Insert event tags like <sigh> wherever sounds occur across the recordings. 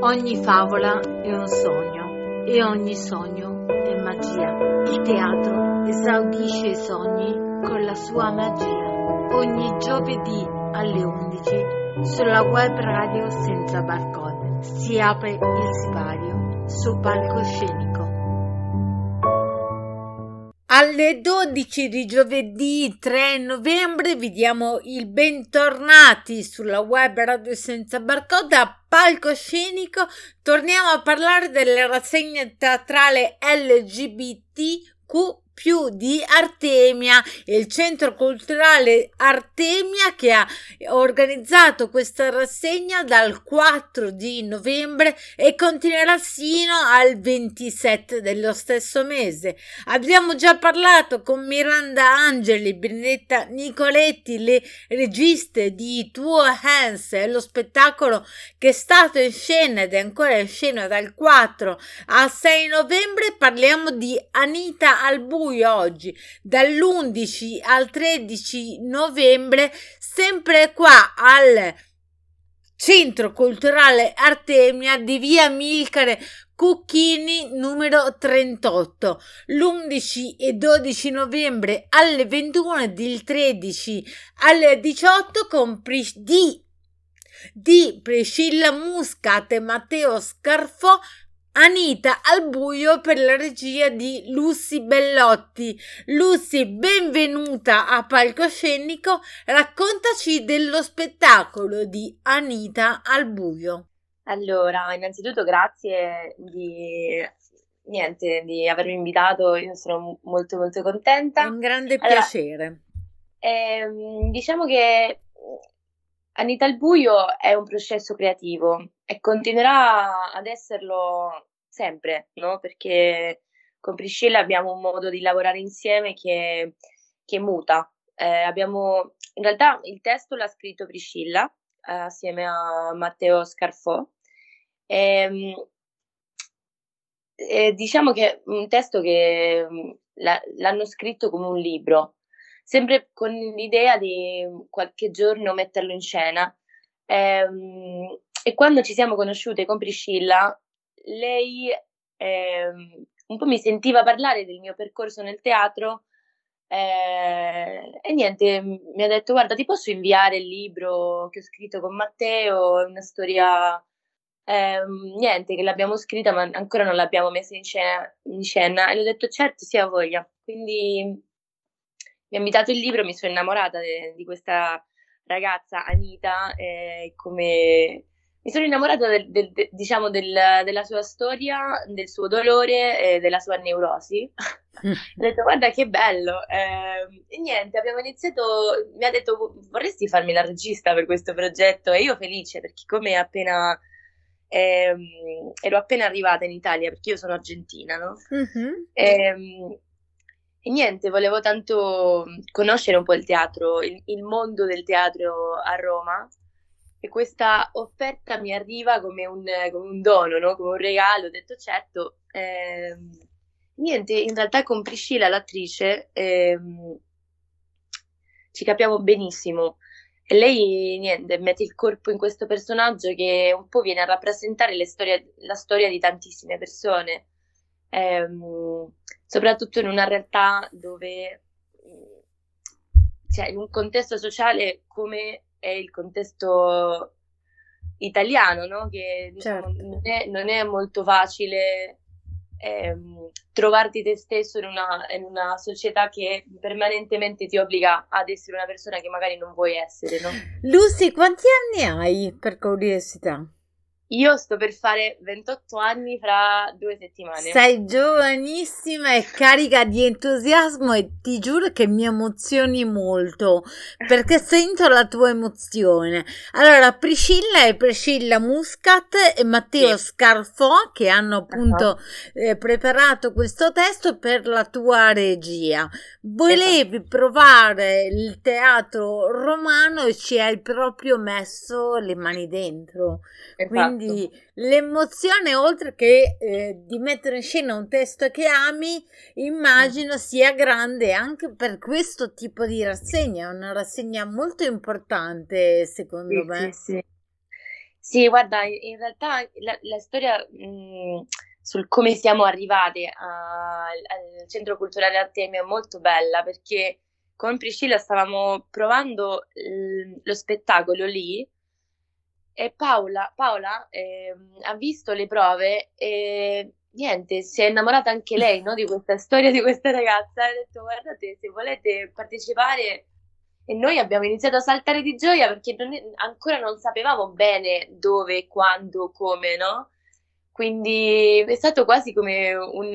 Ogni favola è un sogno e ogni sogno è magia. Il teatro esaudisce i sogni con la sua magia. Ogni giovedì alle 11 sulla web radio senza barcode si apre il sipario su palcoscenico. Alle 12 di giovedì 3 novembre vi diamo il bentornati sulla web Radio Senza Barcode a palcoscenico. Torniamo a parlare delle rassegne teatrale LGBTQ più di Artemia, il centro culturale Artemia che ha organizzato questa rassegna dal 4 di novembre e continuerà sino al 27 dello stesso mese. Abbiamo già parlato con Miranda Angeli, Benedetta Nicoletti, le registe di Tuo Hands, lo spettacolo che è stato in scena ed è ancora in scena dal 4 al 6 novembre. Parliamo di Anita Albu buio oggi dall'11 al 13 novembre sempre qua al Centro Culturale Artemia di via Milcare Cucchini numero 38 l'11 e 12 novembre alle 21 ed il 13 alle 18 con Pris- di di Priscilla Muscat e Matteo Scarfò Anita al buio per la regia di Lucy Bellotti. Lucy, benvenuta a Palcoscenico. Raccontaci dello spettacolo di Anita al buio. Allora, innanzitutto grazie di niente, di avermi invitato, io sono molto molto contenta. È un grande allora, piacere. Ehm, diciamo che Anita al buio è un processo creativo e continuerà ad esserlo sempre, no? Perché con Priscilla abbiamo un modo di lavorare insieme che, che muta. Eh, abbiamo, in realtà il testo l'ha scritto Priscilla eh, assieme a Matteo Scarfò. E, ehm, e diciamo che è un testo che mm, l'hanno scritto come un libro, sempre con l'idea di qualche giorno metterlo in scena. E, ehm, e quando ci siamo conosciute con Priscilla, lei eh, un po' mi sentiva parlare del mio percorso nel teatro eh, e niente, mi ha detto guarda ti posso inviare il libro che ho scritto con Matteo, è una storia eh, niente che l'abbiamo scritta ma ancora non l'abbiamo messa in scena, in scena. e le ho detto certo sì ha voglia, quindi mi ha invitato il libro, mi sono innamorata de, di questa ragazza Anita eh, come mi sono innamorata del, del, de, diciamo del, della sua storia, del suo dolore e della sua neurosi. <laughs> Ho detto guarda che bello eh, e niente abbiamo iniziato mi ha detto vorresti farmi la regista per questo progetto e io felice perché come appena eh, ero appena arrivata in Italia perché io sono argentina no? Mm-hmm. E, e, niente volevo tanto conoscere un po' il teatro il, il mondo del teatro a Roma e questa offerta mi arriva come un, come un dono, no? come un regalo. Ho detto certo, ehm, niente, in realtà con Priscilla, l'attrice, ehm, ci capiamo benissimo. E lei, niente, mette il corpo in questo personaggio che un po' viene a rappresentare storie, la storia di tantissime persone, ehm, soprattutto in una realtà dove, cioè in un contesto sociale come è il contesto italiano, no? che diciamo, certo. non, è, non, è, molto facile ehm, trovarti te stesso in una, in una, società che permanentemente ti obbliga ad essere una persona che magari non vuoi essere. No? Lucy, quanti anni hai per curiosità? Io sto per fare 28 anni fra due settimane. Sei giovanissima e carica di entusiasmo e ti giuro che mi emozioni molto perché sento la tua emozione. Allora, Priscilla e Priscilla Muscat e Matteo sì. Scarfò che hanno appunto eh, preparato questo testo per la tua regia. Volevi esatto. provare il teatro romano e ci hai proprio messo le mani dentro. Esatto. Quindi quindi l'emozione, oltre che eh, di mettere in scena un testo che ami, immagino sia grande anche per questo tipo di rassegna. È una rassegna molto importante, secondo sì, me. Sì, sì. Sì, guarda, in realtà la, la storia mh, mm, sul come siamo arrivati a, al Centro Culturale Artemio è molto bella perché con Priscilla stavamo provando l- lo spettacolo lì e Paola, Paola eh, ha visto le prove e niente, si è innamorata anche lei no, di questa storia di questa ragazza ha detto guardate se volete partecipare e noi abbiamo iniziato a saltare di gioia perché non è, ancora non sapevamo bene dove, quando, come, no? Quindi è stato quasi come un,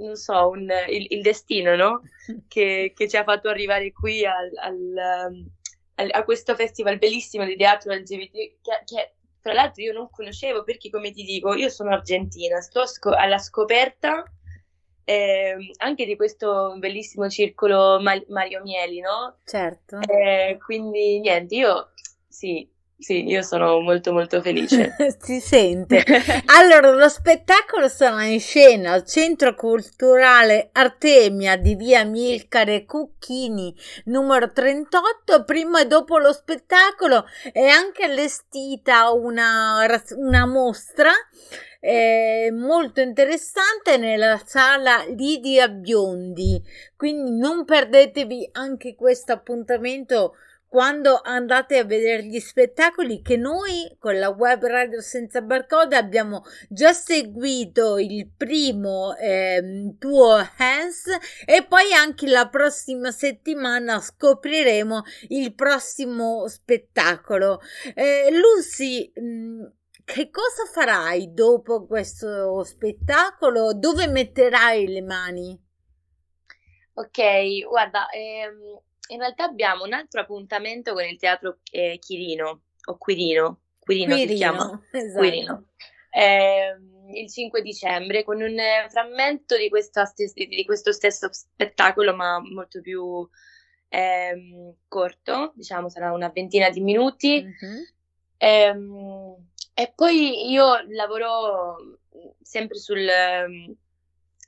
non so, un, il, il, destino, no? <laughs> Che, che, ci ha fatto arrivare qui al, al, a questo festival bellissimo di teatro LGBT che, che tra l'altro io non conoscevo perché, come ti dico, io sono argentina, sto sco- alla scoperta eh, anche di questo bellissimo circolo Mario Mieli, no? Certo. Eh, quindi niente, io sì, sì, io sono molto molto felice. <laughs> si sente. Allora, lo spettacolo sarà in scena al Centro Culturale Artemia di via Milcare Cucchini, numero 38. Prima e dopo lo spettacolo è anche allestita una, una mostra eh, molto interessante nella sala Lidia Biondi. Quindi non perdetevi anche questo appuntamento quando andate a vedere gli spettacoli che noi con la web radio senza barcode abbiamo già seguito il primo eh, tuo hands e poi anche la prossima settimana scopriremo il prossimo spettacolo eh, Lucy mh, mm, che cosa farai dopo questo spettacolo? Dove metterai le mani? Ok, guarda, ehm, in realtà abbiamo un altro appuntamento con il teatro eh, Chirino, o Quirino, Quirino, Quirino si chiama, esatto. Quirino. Eh, il 5 dicembre con un frammento di, stes- di, questo stesso spettacolo, ma molto più ehm, corto, diciamo sarà una ventina di minuti. Mm-hmm. Ehm, e poi io lavoro mm, sempre sul, mm,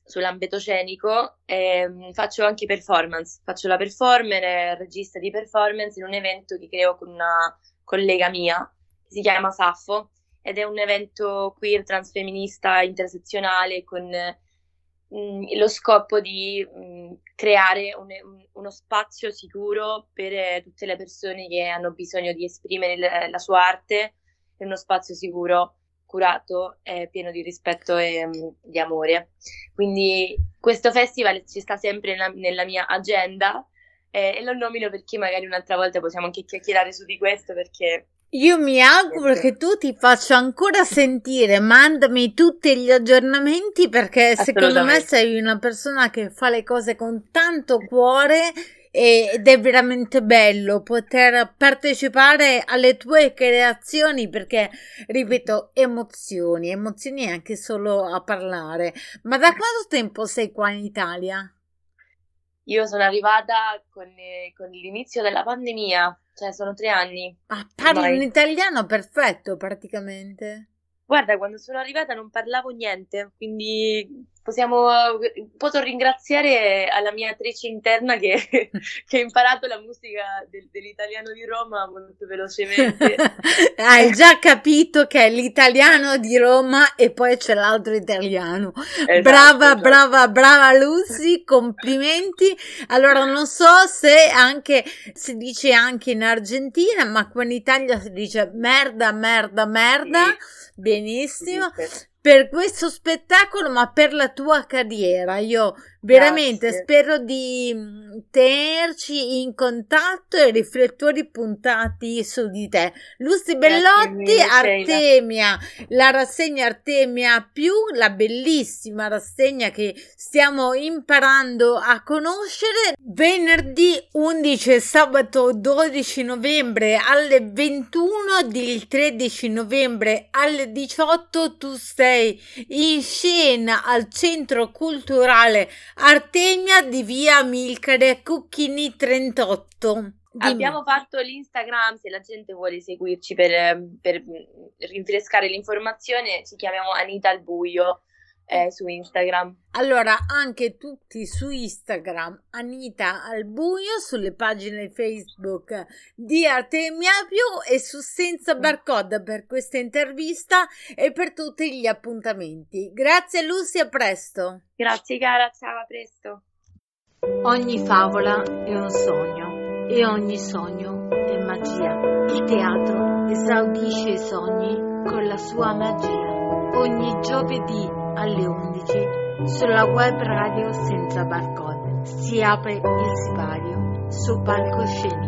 sull'ambito scenico e mm, faccio anche performance. Faccio la performer, regista di performance in un evento che creo con una collega mia, che si chiama Saffo, ed è un evento queer, transfemminista, intersezionale con mh, lo scopo di mh, creare un, un, uno spazio sicuro per eh, tutte le persone che hanno bisogno di esprimere la, la sua arte uno spazio sicuro, curato e pieno di rispetto e um, di amore. Quindi questo festival ci sta sempre nella, nella mia agenda eh, e lo nomino perché magari un'altra volta possiamo anche chiacchierare su di questo perché io mi auguro che tu ti faccia ancora sentire, mandami tutti gli aggiornamenti perché secondo me sei una persona che fa le cose con tanto cuore ed è veramente bello poter partecipare alle tue creazioni perché, ripeto, emozioni, emozioni anche solo a parlare. Ma da quanto tempo sei qua in Italia? Io sono arrivata con, eh, con l'inizio della pandemia, cioè sono tre anni. Ah, parli in italiano perfetto praticamente. Guarda, quando sono arrivata non parlavo niente, quindi possiamo, posso ringraziare alla mia attrice interna che, <laughs> che ha imparato la musica del, dell'italiano di Roma molto velocemente. <laughs> Hai già capito che è l'italiano di Roma e poi c'è l'altro italiano. Esatto, brava, esatto. brava, brava Lucy, complimenti. Allora non so se anche si dice anche in Argentina, ma qua in Italia si dice merda, merda, merda. Sì. Benissimo. Sì, per questo spettacolo, ma per la tua carriera. Io veramente Grazie. spero di mm, tenerci in contatto e riflettori puntati su di te. Lucy Bellotti, Artemia, la rassegna Artemia più, la bellissima rassegna che stiamo imparando a conoscere. Venerdì 11 e sabato 12 novembre alle 21, il 13 novembre alle 18 tu sei in scena al centro culturale Artemia di via Milcare Cucchini 38. Dimmi. Abbiamo fatto l'Instagram, se la gente vuole seguirci per, per rinfrescare l'informazione, ci chiamiamo Anita al buio. Eh, su Instagram. Allora, anche tutti su Instagram, Anita al buio, sulle pagine Facebook di Artemia Più e su Senza mm. Barcode per questa intervista e per tutti gli appuntamenti. Grazie Lucy, a presto. Grazie cara, ciao, a presto. Ogni favola è un sogno e ogni sogno è magia. Il teatro esaudisce i sogni con la sua magia. Ogni giovedì alle 11 sulla web radio senza barcode. Si apre il sipario su palcoscenico